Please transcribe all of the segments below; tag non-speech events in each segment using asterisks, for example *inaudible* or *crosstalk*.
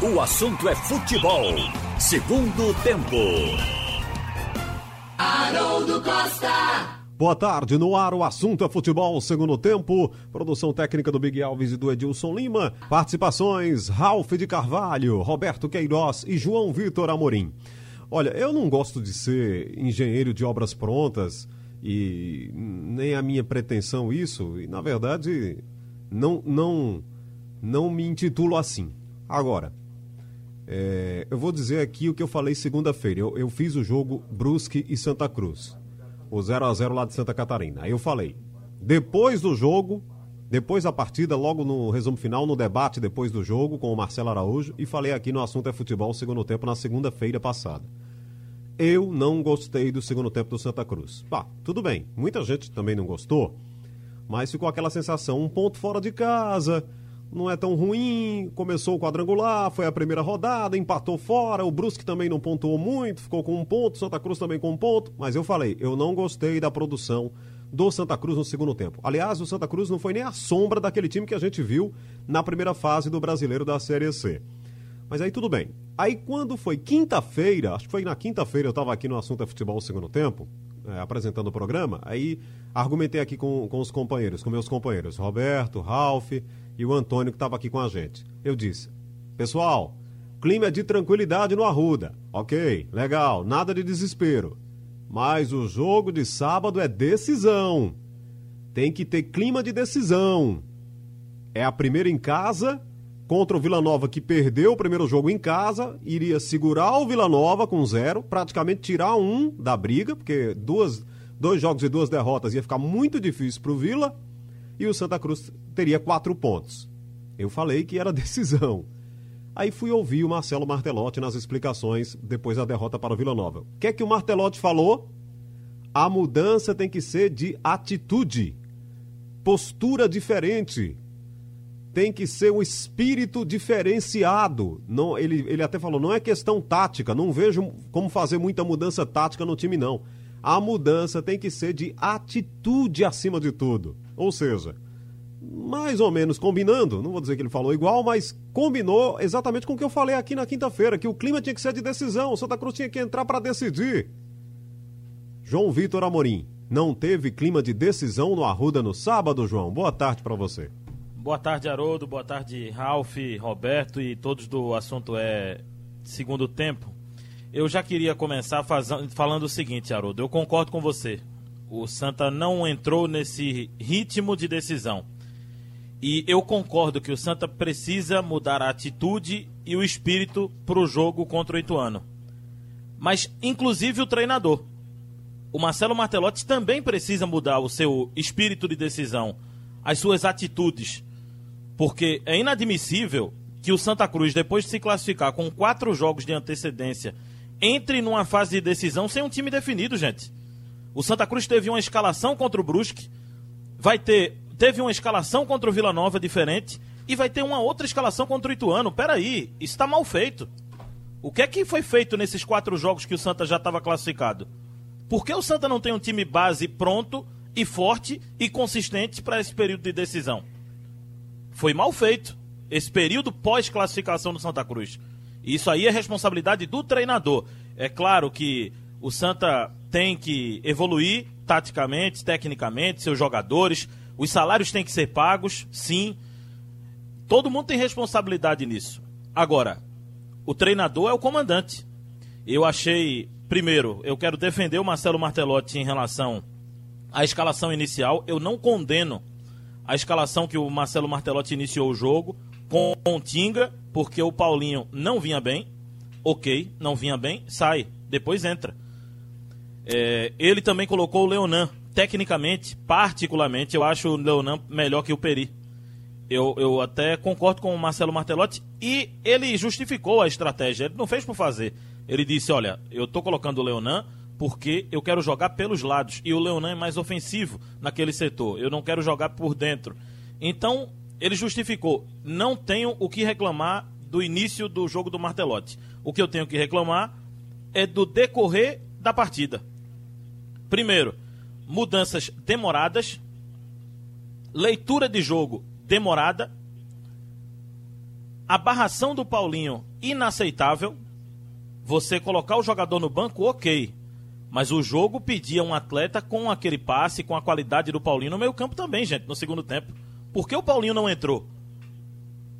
O assunto é futebol. Segundo tempo. Haroldo Costa. Boa tarde, no ar o assunto é futebol, segundo tempo, produção técnica do Big Alves e do Edilson Lima, participações Ralph de Carvalho, Roberto Queiroz e João Vitor Amorim. Olha, eu não gosto de ser engenheiro de obras prontas e nem a minha pretensão isso, e na verdade não, não, não me intitulo assim. Agora, é, eu vou dizer aqui o que eu falei segunda-feira. Eu, eu, fiz o jogo Brusque e Santa Cruz. O 0 a 0 lá de Santa Catarina. Aí eu falei, depois do jogo, depois da partida, logo no resumo final, no debate depois do jogo com o Marcelo Araújo, e falei aqui no assunto é futebol segundo tempo na segunda-feira passada. Eu não gostei do segundo tempo do Santa Cruz. Pá, tudo bem. Muita gente também não gostou, mas ficou aquela sensação, um ponto fora de casa, não é tão ruim. Começou o quadrangular, foi a primeira rodada, empatou fora. O Brusque também não pontuou muito, ficou com um ponto. Santa Cruz também com um ponto. Mas eu falei, eu não gostei da produção do Santa Cruz no segundo tempo. Aliás, o Santa Cruz não foi nem a sombra daquele time que a gente viu na primeira fase do brasileiro da Série C. Mas aí tudo bem. Aí quando foi quinta-feira, acho que foi na quinta-feira, eu estava aqui no assunto é futebol no segundo tempo, é, apresentando o programa, aí argumentei aqui com, com os companheiros, com meus companheiros, Roberto, Ralph e o Antônio que estava aqui com a gente. Eu disse: Pessoal, clima é de tranquilidade no Arruda. Ok, legal, nada de desespero. Mas o jogo de sábado é decisão. Tem que ter clima de decisão. É a primeira em casa contra o Vila Nova que perdeu o primeiro jogo em casa, iria segurar o Vila Nova com zero, praticamente tirar um da briga, porque duas, dois jogos e duas derrotas ia ficar muito difícil para o Vila e o Santa Cruz teria quatro pontos. Eu falei que era *laughs* decisão. Aí fui ouvir o Marcelo Martelotti nas explicações depois da derrota para o Vila Nova. O que é que o Martelotti falou? A mudança tem que ser de atitude, postura diferente. Tem que ser um espírito diferenciado. Não, ele, ele até falou, não é questão tática, não vejo como fazer muita mudança tática no time, não. A mudança tem que ser de atitude acima de tudo. Ou seja, mais ou menos combinando, não vou dizer que ele falou igual, mas combinou exatamente com o que eu falei aqui na quinta-feira, que o clima tinha que ser de decisão, o Santa Cruz tinha que entrar para decidir. João Vitor Amorim, não teve clima de decisão no Arruda no sábado, João? Boa tarde para você. Boa tarde, Haroldo, boa tarde, Ralph, Roberto e todos do assunto é segundo tempo. Eu já queria começar fazendo, falando o seguinte, Haroldo, eu concordo com você o Santa não entrou nesse ritmo de decisão. E eu concordo que o Santa precisa mudar a atitude e o espírito para o jogo contra o Ituano. Mas, inclusive, o treinador. O Marcelo Martelotti também precisa mudar o seu espírito de decisão, as suas atitudes. Porque é inadmissível que o Santa Cruz, depois de se classificar com quatro jogos de antecedência, entre numa fase de decisão sem um time definido, gente. O Santa Cruz teve uma escalação contra o Brusque, vai ter teve uma escalação contra o Vila Nova diferente e vai ter uma outra escalação contra o Ituano. Peraí, isso está mal feito. O que é que foi feito nesses quatro jogos que o Santa já estava classificado? Por que o Santa não tem um time base pronto e forte e consistente para esse período de decisão? Foi mal feito esse período pós-classificação do Santa Cruz. Isso aí é responsabilidade do treinador. É claro que o Santa tem que evoluir taticamente, tecnicamente, seus jogadores. Os salários têm que ser pagos, sim. Todo mundo tem responsabilidade nisso. Agora, o treinador é o comandante. Eu achei, primeiro, eu quero defender o Marcelo Martelotti em relação à escalação inicial. Eu não condeno a escalação que o Marcelo Martelotti iniciou o jogo com o Tinga, porque o Paulinho não vinha bem. Ok, não vinha bem, sai, depois entra. É, ele também colocou o Leonan. Tecnicamente, particularmente, eu acho o Leonan melhor que o Peri. Eu, eu até concordo com o Marcelo Martelotti e ele justificou a estratégia. Ele não fez por fazer. Ele disse: Olha, eu estou colocando o Leonan porque eu quero jogar pelos lados e o Leonan é mais ofensivo naquele setor. Eu não quero jogar por dentro. Então, ele justificou: Não tenho o que reclamar do início do jogo do Martelotti. O que eu tenho que reclamar é do decorrer da partida. Primeiro, mudanças demoradas, leitura de jogo demorada, A barração do Paulinho, inaceitável. Você colocar o jogador no banco, ok. Mas o jogo pedia um atleta com aquele passe, com a qualidade do Paulinho no meio campo também, gente, no segundo tempo. Por que o Paulinho não entrou?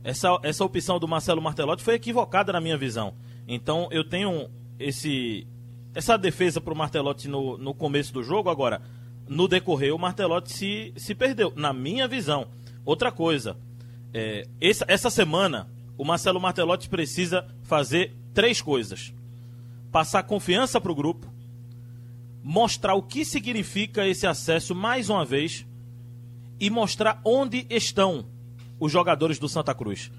Essa, essa opção do Marcelo Martelotti foi equivocada na minha visão. Então eu tenho esse essa defesa para o Martelotti no, no começo do jogo. Agora, no decorrer, o Martelotti se, se perdeu, na minha visão. Outra coisa, é, essa, essa semana, o Marcelo Martelotti precisa fazer três coisas: passar confiança para o grupo, mostrar o que significa esse acesso mais uma vez e mostrar onde estão os jogadores do Santa Cruz.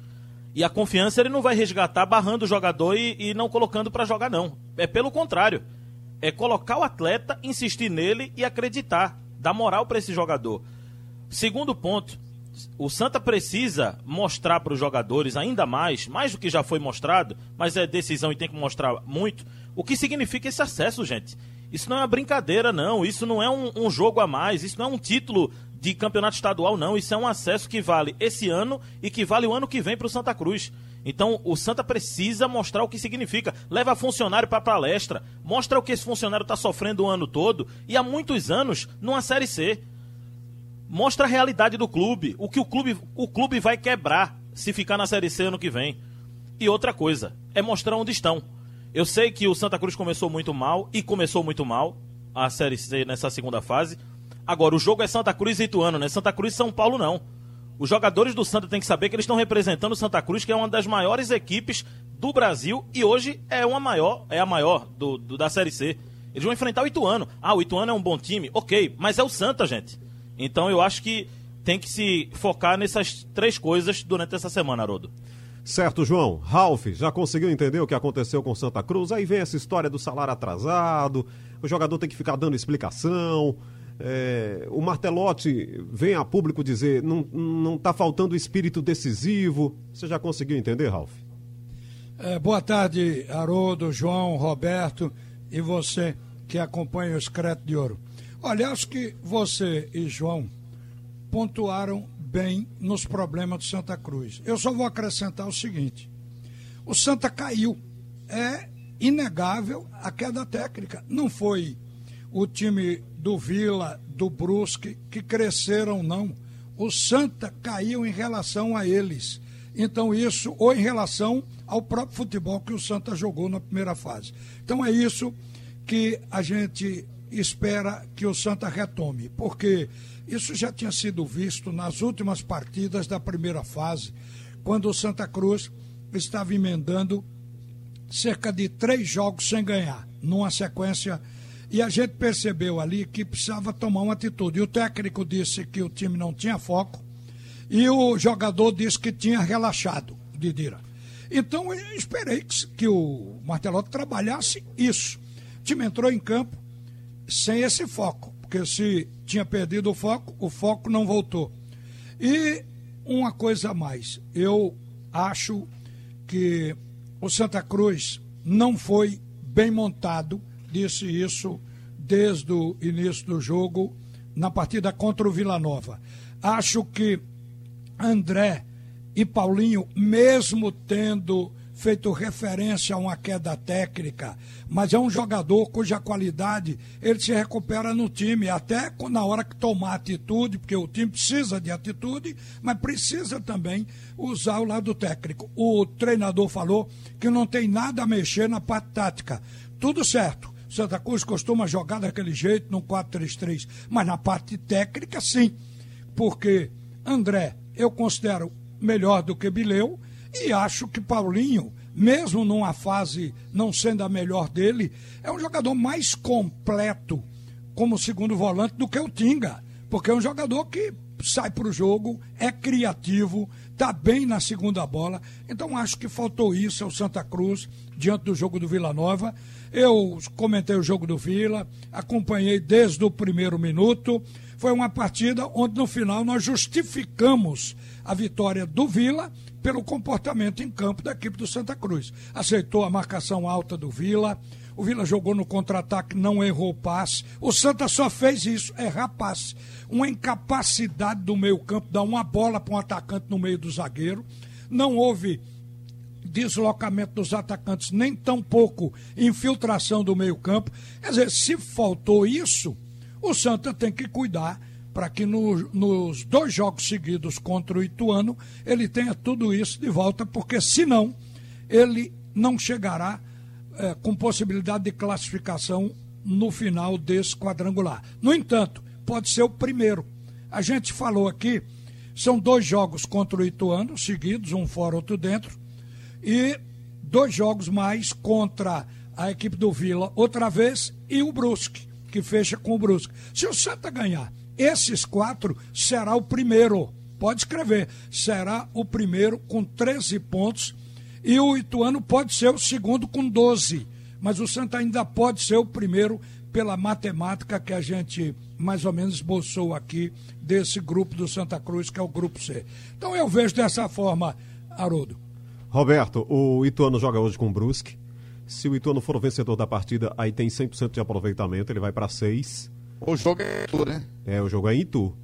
E a confiança ele não vai resgatar barrando o jogador e, e não colocando para jogar, não. É pelo contrário. É colocar o atleta, insistir nele e acreditar. Dar moral para esse jogador. Segundo ponto, o Santa precisa mostrar para os jogadores ainda mais, mais do que já foi mostrado, mas é decisão e tem que mostrar muito, o que significa esse acesso, gente. Isso não é uma brincadeira, não. Isso não é um, um jogo a mais. Isso não é um título de campeonato estadual, não. Isso é um acesso que vale esse ano e que vale o ano que vem para o Santa Cruz. Então o Santa precisa mostrar o que significa. Leva funcionário para palestra, mostra o que esse funcionário está sofrendo o ano todo e há muitos anos numa Série C. Mostra a realidade do clube, o que o clube, o clube vai quebrar se ficar na Série C ano que vem. E outra coisa, é mostrar onde estão. Eu sei que o Santa Cruz começou muito mal e começou muito mal a Série C nessa segunda fase. Agora, o jogo é Santa Cruz e Ituano, não é Santa Cruz e São Paulo, não. Os jogadores do Santa têm que saber que eles estão representando o Santa Cruz, que é uma das maiores equipes do Brasil e hoje é uma maior, é a maior do, do, da Série C. Eles vão enfrentar o Ituano. Ah, o Ituano é um bom time, ok, mas é o Santa, gente. Então eu acho que tem que se focar nessas três coisas durante essa semana, Haroldo. Certo, João. Ralf, já conseguiu entender o que aconteceu com Santa Cruz? Aí vem essa história do salário atrasado, o jogador tem que ficar dando explicação. É, o Martelotti vem a público dizer não, não tá faltando espírito decisivo. Você já conseguiu entender, Ralf? É, boa tarde, Haroldo, João, Roberto e você que acompanha o Excreto de Ouro. Olha, acho que você e João pontuaram bem nos problemas do Santa Cruz. Eu só vou acrescentar o seguinte: o Santa caiu. É inegável a queda técnica. Não foi o time do Vila, do Brusque, que cresceram, não. O Santa caiu em relação a eles. Então, isso, ou em relação ao próprio futebol que o Santa jogou na primeira fase. Então, é isso que a gente espera que o Santa retome, porque isso já tinha sido visto nas últimas partidas da primeira fase, quando o Santa Cruz estava emendando cerca de três jogos sem ganhar, numa sequência e a gente percebeu ali que precisava tomar uma atitude. O técnico disse que o time não tinha foco e o jogador disse que tinha relaxado, Didira. Então eu esperei que, que o Martelotti trabalhasse isso. O time entrou em campo sem esse foco, porque se tinha perdido o foco, o foco não voltou. E uma coisa a mais, eu acho que o Santa Cruz não foi bem montado disse isso desde o início do jogo na partida contra o Vila Nova. Acho que André e Paulinho, mesmo tendo feito referência a uma queda técnica, mas é um jogador cuja qualidade ele se recupera no time, até na hora que tomar atitude, porque o time precisa de atitude, mas precisa também usar o lado técnico. O treinador falou que não tem nada a mexer na parte tática. Tudo certo. Santa Cruz costuma jogar daquele jeito no 4-3-3, mas na parte técnica sim, porque André eu considero melhor do que Bileu e acho que Paulinho, mesmo numa fase não sendo a melhor dele, é um jogador mais completo como segundo volante do que o Tinga, porque é um jogador que sai para o jogo, é criativo, está bem na segunda bola. Então acho que faltou isso ao Santa Cruz diante do jogo do Vila Nova. Eu comentei o jogo do Vila, acompanhei desde o primeiro minuto. Foi uma partida onde no final nós justificamos a vitória do Vila pelo comportamento em campo da equipe do Santa Cruz. Aceitou a marcação alta do Vila. O Vila jogou no contra-ataque, não errou passe. O Santa só fez isso, errar passe. Uma incapacidade do meio-campo, dar uma bola para um atacante no meio do zagueiro. Não houve deslocamento dos atacantes, nem tão pouco infiltração do meio-campo. Quer dizer, se faltou isso, o Santa tem que cuidar para que no, nos dois jogos seguidos contra o Ituano ele tenha tudo isso de volta, porque senão ele não chegará é, com possibilidade de classificação no final desse quadrangular. No entanto, pode ser o primeiro. A gente falou aqui, são dois jogos contra o Ituano, seguidos, um fora, outro dentro, e dois jogos mais contra a equipe do Vila, outra vez, e o Brusque, que fecha com o Brusque. Se o Santa ganhar esses quatro, será o primeiro. Pode escrever, será o primeiro com 13 pontos e o Ituano pode ser o segundo com 12. Mas o Santa ainda pode ser o primeiro pela matemática que a gente mais ou menos esboçou aqui desse grupo do Santa Cruz, que é o grupo C. Então eu vejo dessa forma, Haroldo. Roberto, o Ituano joga hoje com o Brusque. Se o Ituano for o vencedor da partida, aí tem 100% de aproveitamento, ele vai para 6. O jogo é em Itu, né? É, o jogo é em Itu.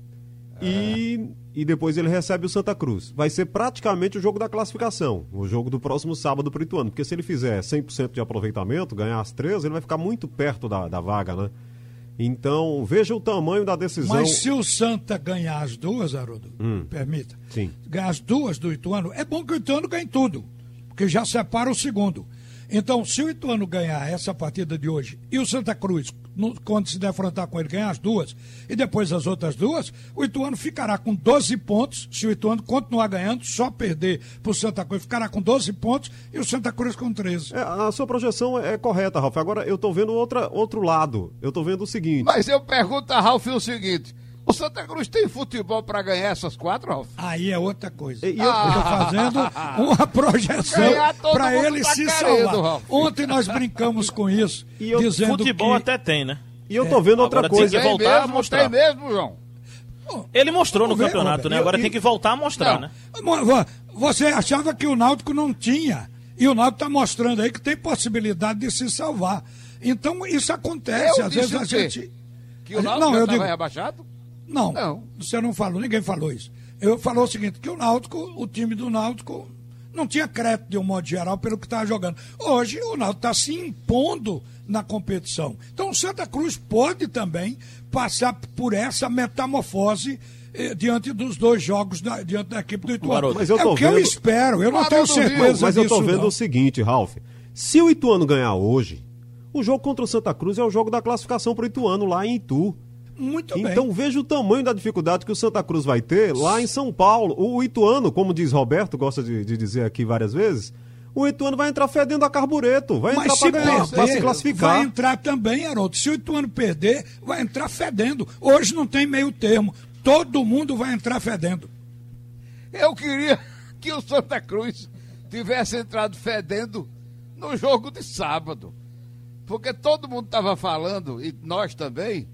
É. E, e depois ele recebe o Santa Cruz. Vai ser praticamente o jogo da classificação, o jogo do próximo sábado para o Ituano. Porque se ele fizer 100% de aproveitamento, ganhar as três, ele vai ficar muito perto da, da vaga, né? Então, veja o tamanho da decisão. Mas se o Santa ganhar as duas, Haroldo, hum. permita, Sim. ganhar as duas do Ituano, é bom que o Ituano ganhe tudo, porque já separa o segundo. Então, se o Ituano ganhar essa partida de hoje e o Santa Cruz no, quando se defrontar com ele, ganhar as duas e depois as outras duas, o Ituano ficará com 12 pontos. Se o Ituano continuar ganhando, só perder para o Santa Cruz, ficará com 12 pontos e o Santa Cruz com 13. É, a sua projeção é correta, Ralf. Agora eu estou vendo outra, outro lado. Eu estou vendo o seguinte. Mas eu pergunto a Ralf o seguinte. O Santa Cruz tem futebol para ganhar essas quatro, Ralf? Aí é outra coisa. E eu estou fazendo *laughs* uma projeção para ele tá se querendo, salvar. Ralf. Ontem nós brincamos com isso, *laughs* e eu, dizendo futebol que... até tem, né? E eu tô vendo outra Agora coisa. Tem que voltar mesmo, a mostrar. Tem mesmo, João. Ele mostrou no ver, campeonato, né? Agora tem que voltar a mostrar, não. né? Você achava que o Náutico não tinha. E o Náutico está mostrando aí que tem possibilidade de se salvar. Então isso acontece. Eu Às vezes a gente. Que o Náutico não, eu digo... rebaixado? Não, não, você não falou, ninguém falou isso. Eu falou o seguinte, que o Náutico, o time do Náutico, não tinha crédito de um modo geral pelo que estava jogando. Hoje o Náutico está se impondo na competição. Então o Santa Cruz pode também passar por essa metamorfose eh, diante dos dois jogos da, diante da equipe do Ituano. Mas eu tô é o que vendo... eu espero, eu não tenho certeza Mas eu estou vendo não. o seguinte, Ralf. Se o Ituano ganhar hoje, o jogo contra o Santa Cruz é o jogo da classificação para o Ituano lá em Itu. Muito então, bem. Então veja o tamanho da dificuldade que o Santa Cruz vai ter lá em São Paulo. O Ituano, como diz Roberto, gosta de, de dizer aqui várias vezes, o Ituano vai entrar fedendo a carbureto, vai Mas entrar para se classificar. Vai entrar também, Haroldo. Se o Ituano perder, vai entrar fedendo. Hoje não tem meio termo. Todo mundo vai entrar fedendo. Eu queria que o Santa Cruz tivesse entrado fedendo no jogo de sábado. Porque todo mundo estava falando, e nós também,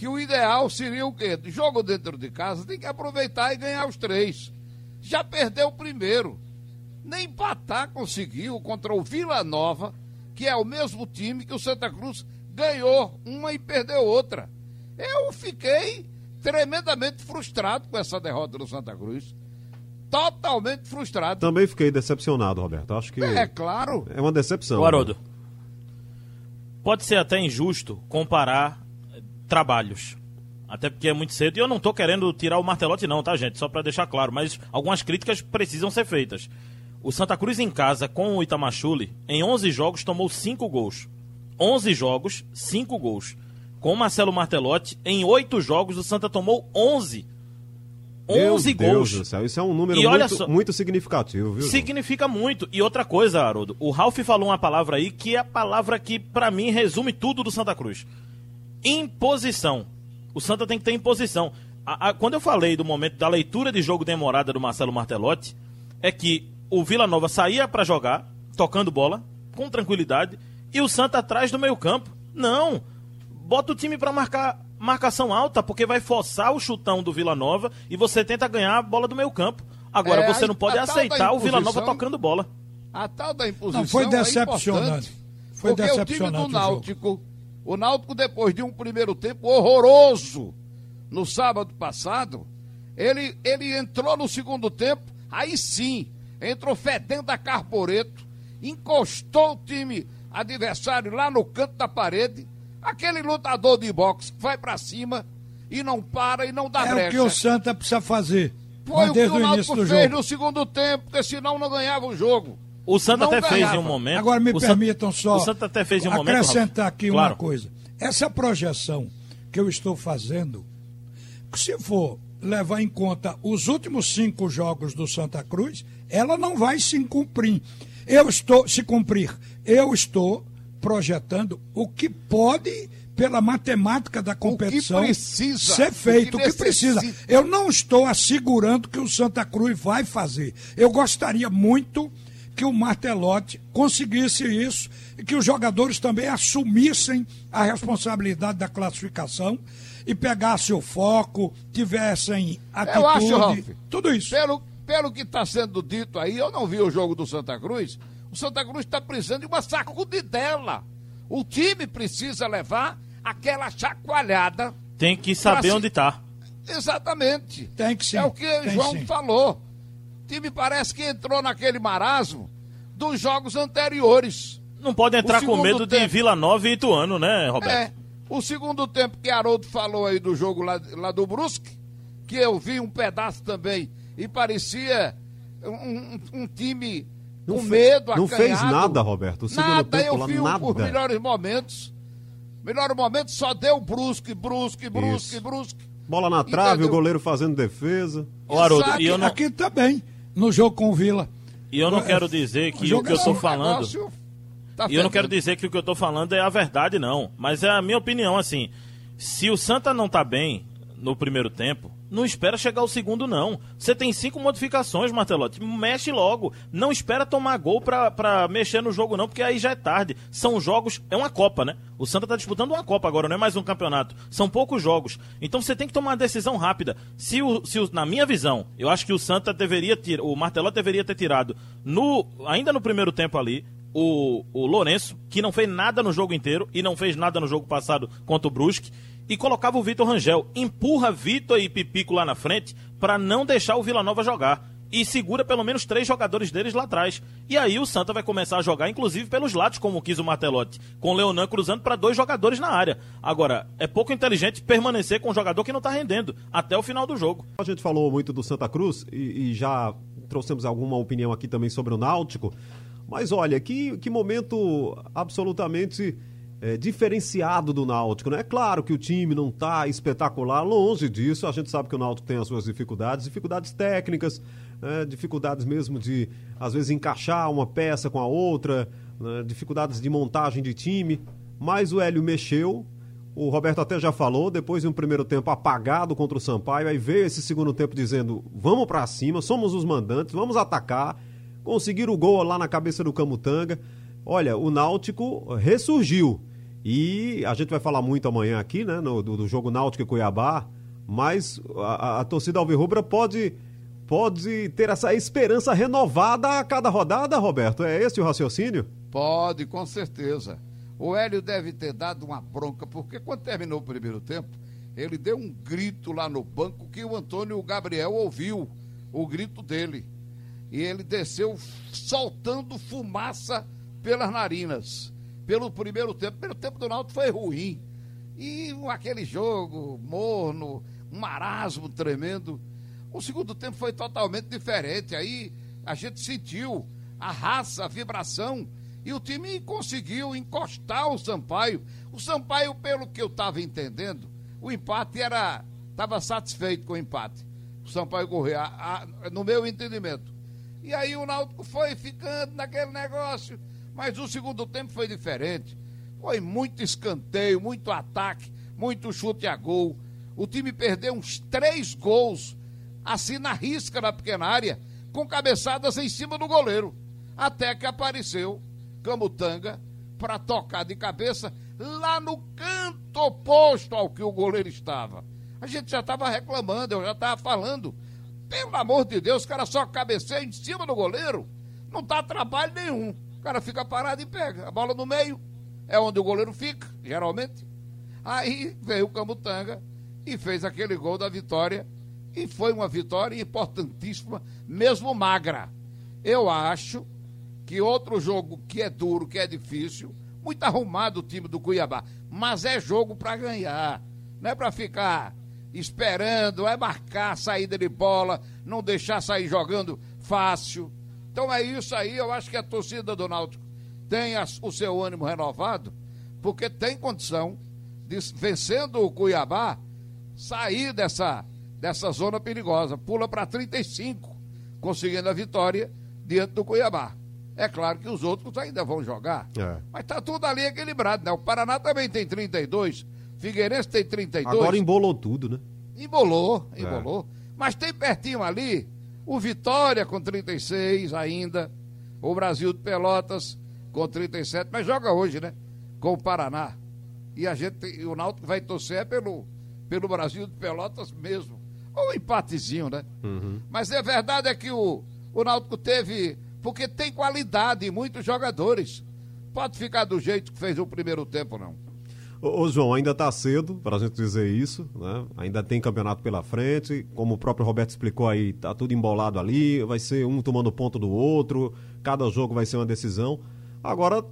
que o ideal seria o quê? Jogo dentro de casa, tem que aproveitar e ganhar os três. Já perdeu o primeiro. Nem empatar conseguiu contra o Vila Nova, que é o mesmo time que o Santa Cruz ganhou uma e perdeu outra. Eu fiquei tremendamente frustrado com essa derrota do Santa Cruz. Totalmente frustrado. Também fiquei decepcionado, Roberto. Acho que. É claro. É uma decepção. O Haroldo. Né? Pode ser até injusto comparar trabalhos. Até porque é muito cedo e eu não estou querendo tirar o martelote não, tá, gente? Só para deixar claro, mas algumas críticas precisam ser feitas. O Santa Cruz em casa com o Itamachule, em 11 jogos tomou 5 gols. 11 jogos, 5 gols. Com o Marcelo Martelotti, em 8 jogos o Santa tomou 11. 11 Meu gols. Deus do céu, isso é um número muito, só, muito, significativo, viu? Significa muito. E outra coisa, Haroldo, o Ralf falou uma palavra aí que é a palavra que, para mim, resume tudo do Santa Cruz imposição. O Santa tem que ter imposição. A, a, quando eu falei do momento da leitura de jogo demorada do Marcelo Martelotti, é que o Vila Nova saía para jogar, tocando bola, com tranquilidade, e o Santa atrás do meio campo. Não! Bota o time para marcar marcação alta, porque vai forçar o chutão do Vila Nova e você tenta ganhar a bola do meio campo. Agora, é, você não pode aceitar o Vila Nova tocando bola. A tal da imposição não, foi decepcionante. É foi porque decepcionante o time do Náutico o Náutico, depois de um primeiro tempo horroroso no sábado passado, ele, ele entrou no segundo tempo, aí sim, entrou fedendo a carbureto, encostou o time adversário lá no canto da parede. Aquele lutador de boxe que vai para cima e não para e não dá é brecha. o que o Santa precisa fazer. Foi o que o Náutico fez jogo. no segundo tempo, porque senão não ganhava o jogo. O Santa até fez em um momento. Agora me o permitam só O Santa até fez em um momento. acrescentar Ralf. aqui claro. uma coisa. Essa projeção que eu estou fazendo, se for levar em conta os últimos cinco jogos do Santa Cruz, ela não vai se cumprir. Eu estou se cumprir. Eu estou projetando o que pode pela matemática da competição precisa, ser o que feito, o que, precisa. Eu não estou assegurando que o Santa Cruz vai fazer. Eu gostaria muito que o Martelotti conseguisse isso e que os jogadores também assumissem a responsabilidade da classificação e pegassem o foco, tivessem atitude, Eu acho, Ralf, tudo isso. Pelo, pelo que está sendo dito aí, eu não vi o jogo do Santa Cruz. O Santa Cruz está precisando de uma sacudidela. O time precisa levar aquela chacoalhada. Tem que saber Pra onde está. Exatamente. Tem que sim, É o que o João sim. falou. O time parece que entrou naquele marasmo dos jogos anteriores. Não pode entrar O com medo de tempo. Vila Nova e Ituano, né, Roberto? É. O segundo tempo que Haroldo falou aí do jogo lá, lá do Brusque, que eu vi um pedaço também e parecia um, um- um time Não com medo, não fez acanhado. nada, Roberto. O segundo nada, tempo eu lá, vi o- nada. os melhores momentos. Melhor momento só deu Brusque, Brusque, Brusque, Isso. Brusque. Bola na trave, Entendeu? o goleiro fazendo defesa. Ô, Haroldo, e eu não, Aqui também, no jogo com o Vila. e eu não É, quero dizer que o jogo que eu é tô um falando. tá E eu não quero dizer que o que eu tô falando é a verdade, não. Mas é a minha opinião, assim. Se o Santa não tá bem no primeiro tempo, não espera chegar o segundo, não. Você tem cinco modificações, Martelotti. Mexe logo. Não espera tomar gol pra, pra mexer no jogo, não, porque aí já é tarde. São jogos. É uma Copa, né? O Santa tá disputando uma Copa agora, não é mais um campeonato. São poucos jogos. Então você tem que tomar uma decisão rápida. Se o, se o, na minha visão, eu acho que o Santa deveria tirar. O Martelotti deveria ter tirado no, ainda no primeiro tempo ali o, o Lourenço, que não fez nada no jogo inteiro e não fez nada no jogo passado contra o Brusque, e colocava o Vitor Rangel. Empurra Vitor e Pipico lá na frente para não deixar o Vila Nova jogar. E segura pelo menos três jogadores deles lá atrás. E aí o Santa vai começar a jogar, inclusive pelos lados, como quis o Martelotti, com o Leonan cruzando para dois jogadores na área. Agora, é pouco inteligente permanecer com um jogador que não está rendendo até o final do jogo. A gente falou muito do Santa Cruz e, e já trouxemos alguma opinião aqui também sobre o Náutico. Mas olha, que, que momento absolutamente é, diferenciado do Náutico, né? É claro que o time não está espetacular, longe disso. A gente sabe que o Náutico tem as suas dificuldades, dificuldades técnicas, né? dificuldades mesmo de, às vezes, encaixar uma peça com a outra, né? dificuldades de montagem de time. Mas o Hélio mexeu, o Roberto até já falou, depois de um primeiro tempo apagado contra o Sampaio, aí veio esse segundo tempo dizendo: vamos pra cima, somos os mandantes, vamos atacar. Conseguiram o gol lá na cabeça do Camutanga. Olha, o Náutico ressurgiu. E a gente vai falar muito amanhã aqui, né, no, do, do jogo Náutico e Cuiabá, mas a, a- torcida alvirrubra pode, pode ter essa esperança renovada a cada rodada, Roberto? É esse o raciocínio? Pode, com certeza. O Hélio deve ter dado uma bronca, porque quando terminou o primeiro tempo, ele deu um grito lá no banco que o Antônio Gabriel ouviu o grito dele. E ele desceu soltando fumaça pelas narinas. Pelo primeiro tempo. O primeiro tempo do Náutico foi ruim. E aquele jogo morno, um marasmo tremendo. O segundo tempo foi totalmente diferente. Aí a gente sentiu a raça, a vibração. E o time conseguiu encostar o Sampaio. O Sampaio, pelo que eu estava entendendo, o empate era. Estava satisfeito com o empate. O Sampaio Correia, no meu entendimento. E aí o Náutico foi ficando naquele negócio. Mas o segundo tempo foi diferente. Foi muito escanteio, muito ataque, muito chute a gol. O time perdeu uns três gols, assim na risca da pequena área, com cabeçadas em cima do goleiro. Até que apareceu Camutanga para tocar de cabeça lá no canto oposto ao que o goleiro estava. A gente já estava reclamando, eu já estava falando. Pelo amor de Deus, o cara só cabeceia em cima do goleiro. Não dá trabalho nenhum. O cara fica parado e pega. A bola no meio é onde o goleiro fica, geralmente. Aí veio o Camutanga e fez aquele gol da vitória. E foi uma vitória importantíssima, mesmo magra. Eu acho que outro jogo que é duro, que é difícil, muito arrumado o time do Cuiabá, mas é jogo para ganhar, não é para ficar esperando, é marcar saída de bola, não deixar sair jogando fácil. Então é isso aí, eu acho que a torcida do Náutico tem o seu ânimo renovado, porque tem condição de, vencendo o Cuiabá, sair dessa, dessa zona perigosa. Pula para 35, conseguindo a vitória diante do Cuiabá. É claro que os outros ainda vão jogar. É. Mas tá tudo ali equilibrado, né? O Paraná também tem 32, Figueirense tem 32. Agora embolou tudo, né? Embolou, embolou. É. Mas tem pertinho ali o Vitória com 36 ainda, o Brasil de Pelotas com 37, mas joga hoje, né? Com o Paraná. E a gente, o Náutico vai torcer pelo, pelo Brasil de Pelotas mesmo. Ou um empatezinho, né? Uhum. Mas a verdade é que o, o Náutico teve. Porque tem qualidade, muitos jogadores. Pode ficar do jeito que fez o primeiro tempo, não. Ô, João, ainda está cedo para a gente dizer isso, né? Ainda tem campeonato pela frente, como o próprio Roberto explicou aí, tá tudo embolado ali, vai ser um tomando ponto do outro, cada jogo vai ser uma decisão. Agora,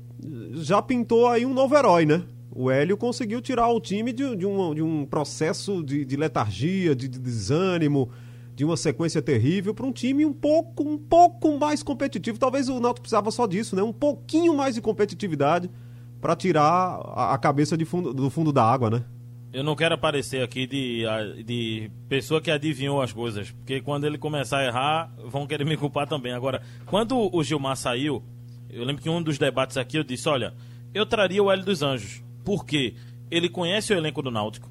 já pintou aí um novo herói, né? O Hélio conseguiu tirar o time de, de, um, de um processo de, de letargia, de, de desânimo, de uma sequência terrível para um time um pouco, um pouco mais competitivo. Talvez o Náutico precisava só disso, né? Um pouquinho mais de competitividade para tirar a, cabeça fundo, do fundo da água, né? Eu não quero aparecer aqui de, de pessoa que adivinhou as coisas, porque quando ele começar a errar, vão querer me culpar também. Agora, quando o Gilmar saiu, eu lembro que um dos debates aqui eu disse: olha, eu traria o Hélio dos Anjos, porque ele conhece o elenco do Náutico,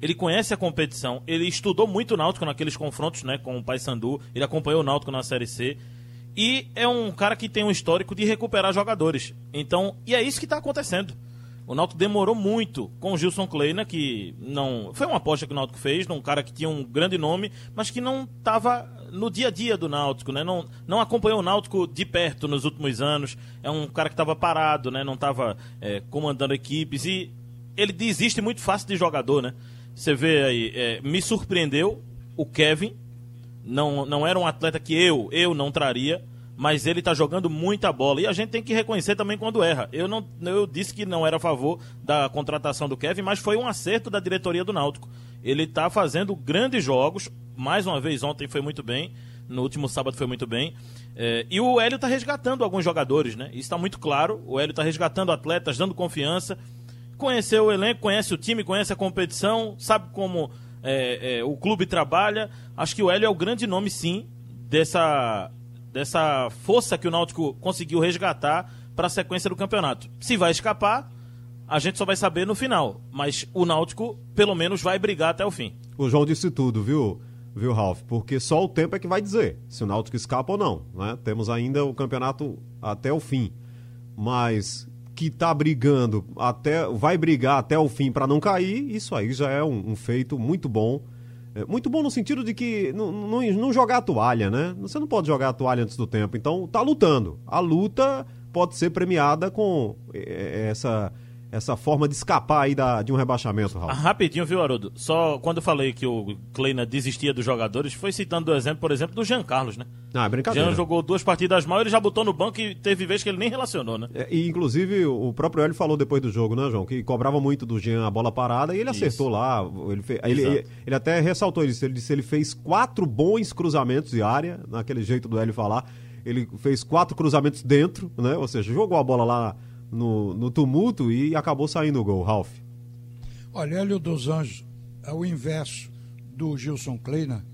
ele conhece a competição, ele estudou muito o Náutico naqueles confrontos né, com o Paysandu, ele acompanhou o Náutico na Série C. E é um cara que tem um histórico de recuperar jogadores. Então, e é isso que está acontecendo. O Náutico demorou muito com o Gilson Kleina, que não. Foi uma aposta que o Náutico fez, num cara que tinha um grande nome, mas que não estava no dia a dia do Náutico, né? Não, não acompanhou o Náutico de perto nos últimos anos. É um cara que estava parado, né? Não estava é, comandando equipes. E ele desiste muito fácil de jogador, né? Você vê aí, é, me surpreendeu o Kevin, não, não era um atleta que eu, eu não traria, mas ele está jogando muita bola. E a gente tem que reconhecer também quando erra. Eu, não, eu disse que não era a favor da contratação do Kevin, mas foi um acerto da diretoria do Náutico. Ele está fazendo grandes jogos, mais uma vez ontem foi muito bem, no último sábado foi muito bem. É, e o Hélio está resgatando alguns jogadores, né? Isso está muito claro. O Hélio está resgatando atletas, dando confiança. Conheceu o elenco, conhece o time, conhece a competição, sabe como é, é, o clube trabalha. Acho que o Hélio é o grande nome, sim, dessa, dessa força que o Náutico conseguiu resgatar para a sequência do campeonato. Se vai escapar, a gente só vai saber no final. Mas o Náutico, pelo menos, vai brigar até o fim. O João disse tudo, viu? Viu, Ralf? Porque só o tempo é que vai dizer se o Náutico escapa ou não. Né? Temos ainda o campeonato até o fim. Mas que está brigando até vai brigar até o fim para não cair, isso aí já é um, um feito muito bom. É, muito bom no sentido de que não, não, não, jogar a toalha, né? Você não pode jogar a toalha antes do tempo. Então tá lutando. A luta pode ser premiada com é, essa essa forma de escapar aí da, de um rebaixamento, Raul. Ah, rapidinho, viu, Haroldo? Só quando eu falei que o Kleina desistia dos jogadores, foi citando o exemplo, por exemplo, do Jean Carlos, né? Ah, é brincadeira. Jean jogou duas partidas mal, ele já botou no banco e teve vez que ele nem relacionou, né? É, e inclusive o próprio Hélio falou depois do jogo, né, João? Que cobrava muito do Jean a bola parada e ele Isso. acertou lá. Ele, fez, ele, ele, ele, até ressaltou isso, ele disse ele fez quatro bons cruzamentos de área, naquele jeito do Hélio falar. Ele fez quatro cruzamentos dentro, né? Ou seja, jogou a bola lá no, no tumulto e acabou saindo o gol, Ralf. Olha, Hélio dos Anjos, é o inverso do Gilson Kleina.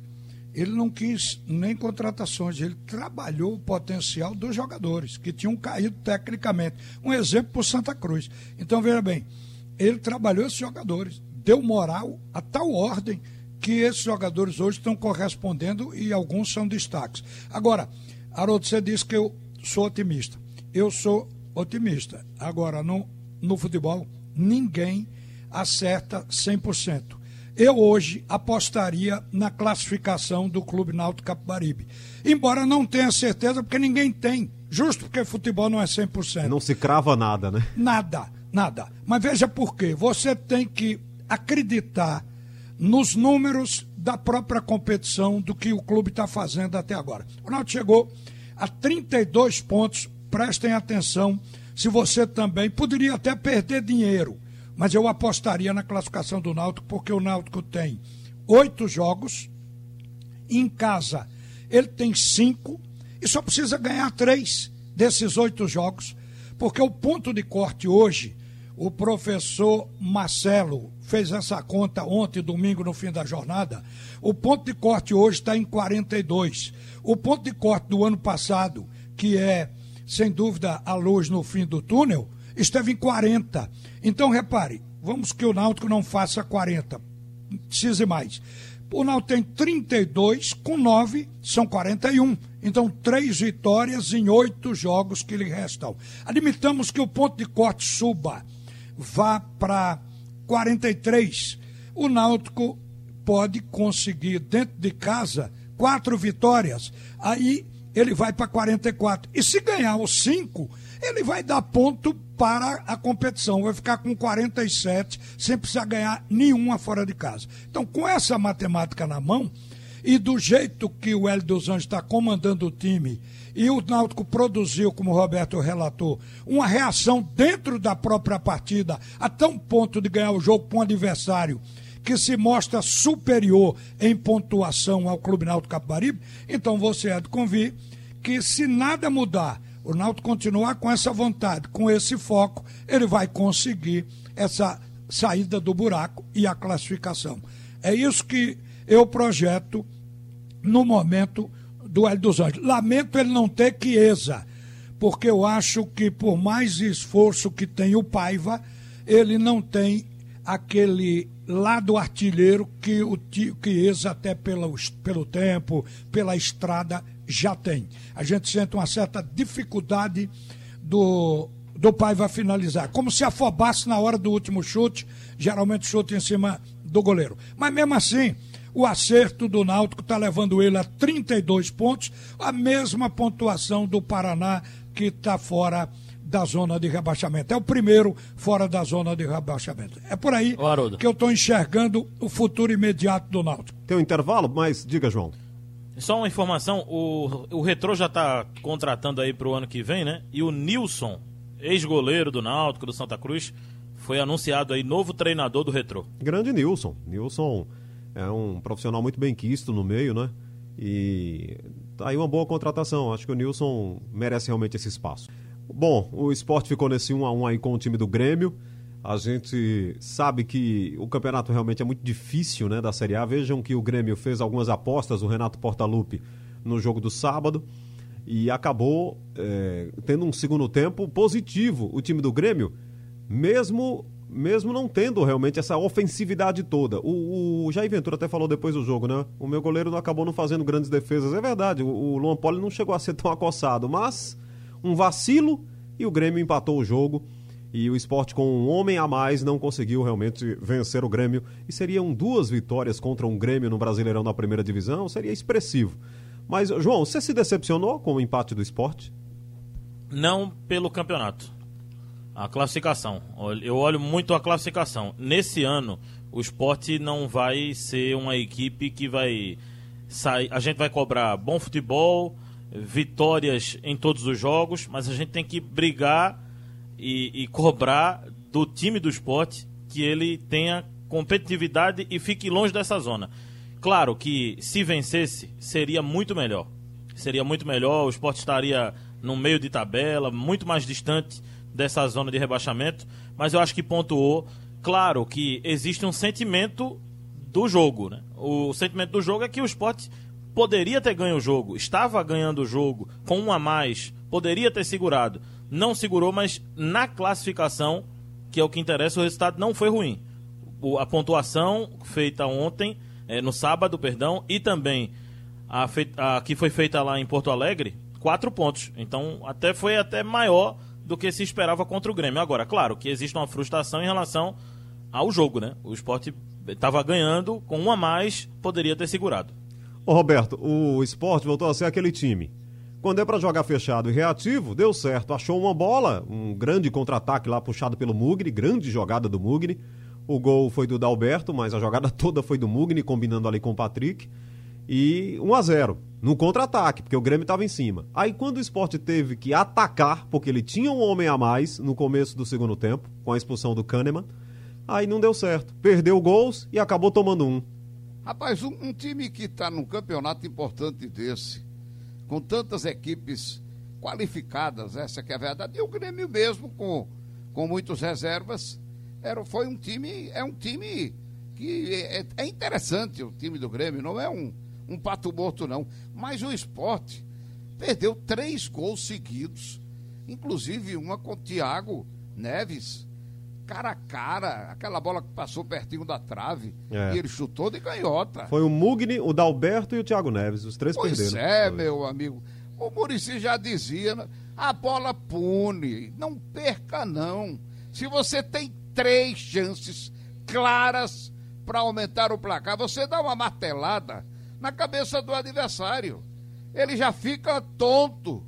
Ele não quis nem contratações, ele trabalhou o potencial dos jogadores, que tinham caído tecnicamente. Um exemplo para Santa Cruz. Então, veja bem, ele trabalhou esses jogadores, deu moral a tal ordem que esses jogadores hoje estão correspondendo e alguns são destaques. Agora, Haroldo, você disse que eu sou otimista. Eu sou otimista. Agora, no, no futebol, ninguém acerta 100%. Eu hoje apostaria na classificação do Clube Náutico Capibaribe. Embora não tenha certeza, porque ninguém tem. Justo porque futebol não é 100%. Não se crava nada, né? Nada, nada. Mas veja por quê. Você tem que acreditar nos números da própria competição do que o clube está fazendo até agora. O Náutico chegou a 32 pontos. Prestem atenção, se você também poderia até perder dinheiro, mas eu apostaria na classificação do Náutico, porque o Náutico tem oito jogos, em casa ele tem cinco, e só precisa ganhar três desses oito jogos, porque o ponto de corte hoje, o professor Marcelo fez essa conta ontem, domingo, no fim da jornada. O ponto de corte hoje está em 42. O ponto de corte do ano passado, que é, sem dúvida, a luz no fim do túnel, esteve em 40. Então, repare, vamos que o Náutico não faça 40. Precise mais. O Náutico tem 32, com 9 são 41. Então, três vitórias em oito jogos que lhe restam. Admitamos que o ponto de corte suba, vá para 43. O Náutico pode conseguir dentro de casa quatro vitórias. Aí ele vai para 44. E se ganhar os cinco, ele vai dar ponto para a competição. Vai ficar com 47 sem precisar ganhar nenhuma fora de casa. Então, com essa matemática na mão e do jeito que o Hélio dos Anjos está comandando o time e o Náutico produziu, como o Roberto relatou, uma reação dentro da própria partida, até um ponto de ganhar o jogo com um adversário que se mostra superior em pontuação ao Clube Náutico Capibaribe, então você é de convir que se nada mudar, o Náutico continuar com essa vontade, com esse foco, ele vai conseguir essa saída do buraco e a classificação. É isso que eu projeto no momento do Hélio dos Anjos. Lamento ele não ter Chiesa, porque eu acho que por mais esforço que tem o Paiva, ele não tem aquele lado artilheiro que o Chiesa até pelo, pelo tempo, pela estrada, já tem. A gente sente uma certa dificuldade do, do Paiva finalizar, como se afobasse na hora do último chute, geralmente chute em cima do goleiro. Mas mesmo assim, o acerto do Náutico está levando ele a 32 pontos, a mesma pontuação do Paraná, que está fora da zona de rebaixamento. É o primeiro fora da zona de rebaixamento. É por aí que eu estou enxergando o futuro imediato do Náutico. Tem um intervalo, mas diga, João. Só uma informação, o, o Retrô já está contratando aí para o ano que vem, né? E o Nilson, ex-goleiro do Náutico, do Santa Cruz, foi anunciado aí novo treinador do Retrô. Grande Nilson. Nilson é um profissional muito bem quisto no meio, né? E tá aí uma boa contratação. Acho que o Nilson merece realmente esse espaço. Bom, o esporte ficou nesse 1 a 1 aí com o time do Grêmio. A gente sabe que o campeonato realmente é muito difícil, né, da Série A. Vejam que o Grêmio fez algumas apostas, o Renato Portaluppi, no jogo do sábado e acabou é, tendo um segundo tempo positivo o time do Grêmio, mesmo mesmo não tendo realmente essa ofensividade toda. O, o, Jair Ventura até falou depois do jogo, né? O meu goleiro não acabou não fazendo grandes defesas. É verdade, o, o Luan Poli não chegou a ser tão acossado, mas um vacilo e o Grêmio empatou o jogo. E o esporte, com um homem a mais, não conseguiu realmente vencer o Grêmio. E seriam duas vitórias contra um Grêmio no Brasileirão na primeira divisão, seria expressivo. Mas, João, você se decepcionou com o empate do esporte? Não pelo campeonato a classificação. Eu olho muito a classificação. Nesse ano, o esporte não vai ser uma equipe que vai sair. A gente vai cobrar bom futebol, vitórias em todos os jogos, mas a gente tem que brigar e, e cobrar do time do esporte que ele tenha competitividade e fique longe dessa zona. Claro que se vencesse, seria muito melhor. Seria muito melhor, o esporte estaria no meio de tabela, muito mais distante dessa zona de rebaixamento, mas eu acho que pontuou. Claro que existe um sentimento do jogo, né? O sentimento do jogo é que o esporte poderia ter ganho o jogo, estava ganhando o jogo com um a mais, poderia ter segurado. Não segurou, mas na classificação, que é o que interessa, o resultado não foi ruim. O, a pontuação feita ontem, é, no sábado, perdão, e também a, a que foi feita lá em Porto Alegre, quatro pontos. Então, até foi até maior do que se esperava contra o Grêmio. Agora, claro que existe uma frustração em relação ao jogo, né? O esporte estava ganhando, com um a mais, poderia ter segurado. Ô Roberto, o esporte voltou a ser aquele time. Quando é para jogar fechado e reativo, deu certo. Achou uma bola, um grande contra-ataque lá puxado pelo Mugni, grande jogada do Mugni. O gol foi do Dalberto, mas a jogada *laughs* toda foi do Mugni, combinando ali com o Patrick. e 1 a 0 no contra-ataque, porque o Grêmio estava em cima. Aí quando o esporte teve que atacar, porque ele tinha um homem a mais no começo do segundo tempo, com a expulsão do Kahneman, aí não deu certo. Perdeu gols e acabou tomando um. Rapaz, um, um time que está num campeonato importante desse, com tantas equipes qualificadas, essa que é a verdade, e o Grêmio mesmo, com, com muitas reservas, era, foi um time, é um time que é, é interessante o time do Grêmio, não é um, um pato morto, não. Mas o esporte perdeu três gols seguidos, inclusive uma com o Thiago Neves, cara a cara, aquela bola que passou pertinho da trave É. e ele chutou de canhota. Foi o Mugni, o Dalberto e o Thiago Neves, os três Pois perderam. é, Foi. meu amigo. O Murici já dizia, né? a bola pune, não perca não. Se você tem três chances claras para aumentar o placar, você dá uma martelada na cabeça do adversário. Ele já fica tonto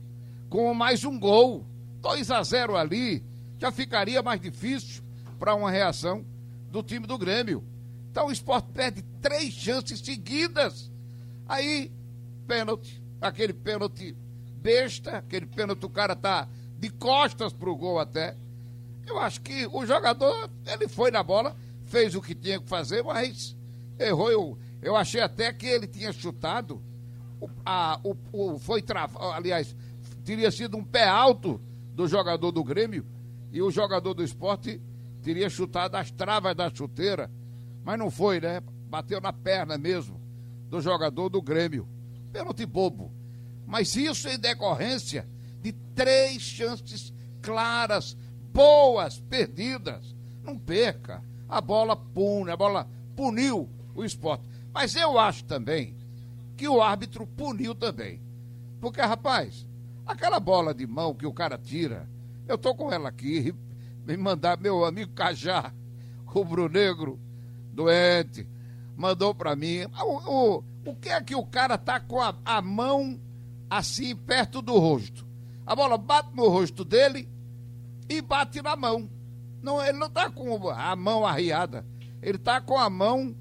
com mais um gol. 2 a 0 ali já ficaria mais difícil para uma reação do time do Grêmio. Então o esporte perde três chances seguidas. Aí, pênalti, aquele pênalti besta, aquele pênalti o cara tá de costas pro gol até. Eu acho que o jogador, ele foi na bola, fez o que tinha que fazer, mas errou. Eu, eu achei até que ele tinha chutado, o, a, o, o- foi travado, aliás, teria sido um pé alto do jogador do Grêmio e o jogador do esporte teria chutado as travas da chuteira, mas não foi, né? Bateu na perna mesmo do jogador do Grêmio. Pênalti bobo. Mas isso em decorrência de três chances claras, boas, perdidas. Não perca. A bola pune, a bola puniu o esporte. Mas eu acho também que o árbitro puniu também. Porque, rapaz, aquela bola de mão que o cara tira, eu tô com ela aqui, me mandar meu amigo Cajá, rubro-negro, doente, mandou pra mim. O, o, o que é que o cara tá com a, a mão assim perto do rosto? A bola bate no rosto dele e bate na mão. Não, ele não tá com a mão arriada. Ele tá com a mão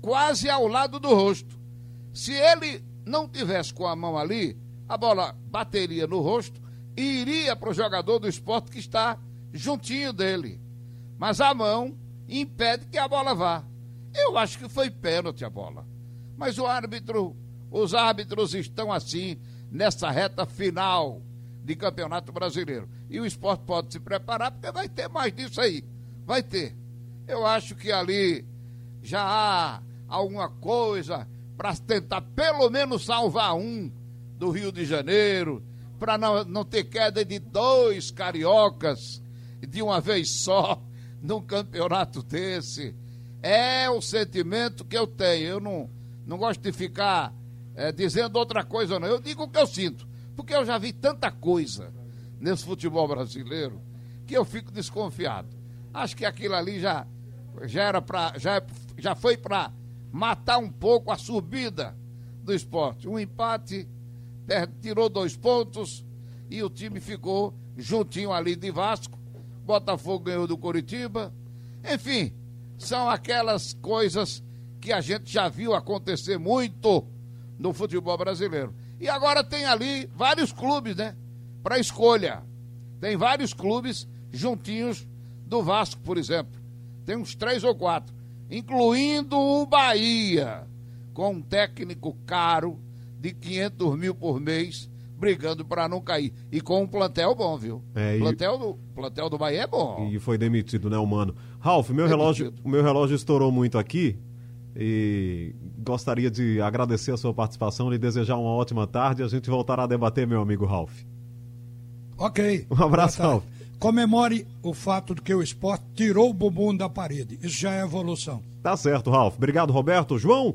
quase ao lado do rosto. Se ele não tivesse com a mão ali, a bola bateria no rosto e iria para o jogador do esporte que está juntinho dele. Mas a mão impede que a bola vá. Eu acho que foi pênalti a bola. Mas o árbitro, os árbitros estão assim nessa reta final de Campeonato Brasileiro. E o esporte pode se preparar porque vai ter mais disso aí. Vai ter. Eu acho que ali já há alguma coisa para tentar pelo menos salvar um do Rio de Janeiro, para não, não ter queda de dois cariocas de uma vez só num campeonato desse. É o sentimento que eu tenho. Eu não, não gosto de ficar eh, dizendo outra coisa, não. Eu digo o que eu sinto, porque eu já vi tanta coisa nesse futebol brasileiro que eu fico desconfiado. Acho que aquilo ali já, já era para já, já foi para matar um pouco a subida do esporte. Um empate tirou dois pontos e o time ficou juntinho ali de Vasco. Botafogo ganhou do Coritiba. Enfim, são aquelas coisas que a gente já viu acontecer muito no futebol brasileiro. E agora tem ali vários clubes, né? Para escolha. Tem vários clubes juntinhos do Vasco, por exemplo. Tem uns três ou quatro, incluindo o Bahia, com um técnico caro de 500 mil por mês, brigando para não cair. E com um plantel bom, viu? É, e- plantel, do, plantel do Bahia é bom. E foi demitido, né, o mano? Ralf, meu relógio, o meu relógio estourou muito aqui e gostaria de agradecer a sua participação e desejar uma ótima tarde. A gente voltará a debater, meu amigo Ralf. Ok. Um abraço, Ralf. Comemore o fato de que o esporte tirou o bumbum da parede. Isso já é evolução. Tá certo, Ralf. Obrigado, Roberto. João,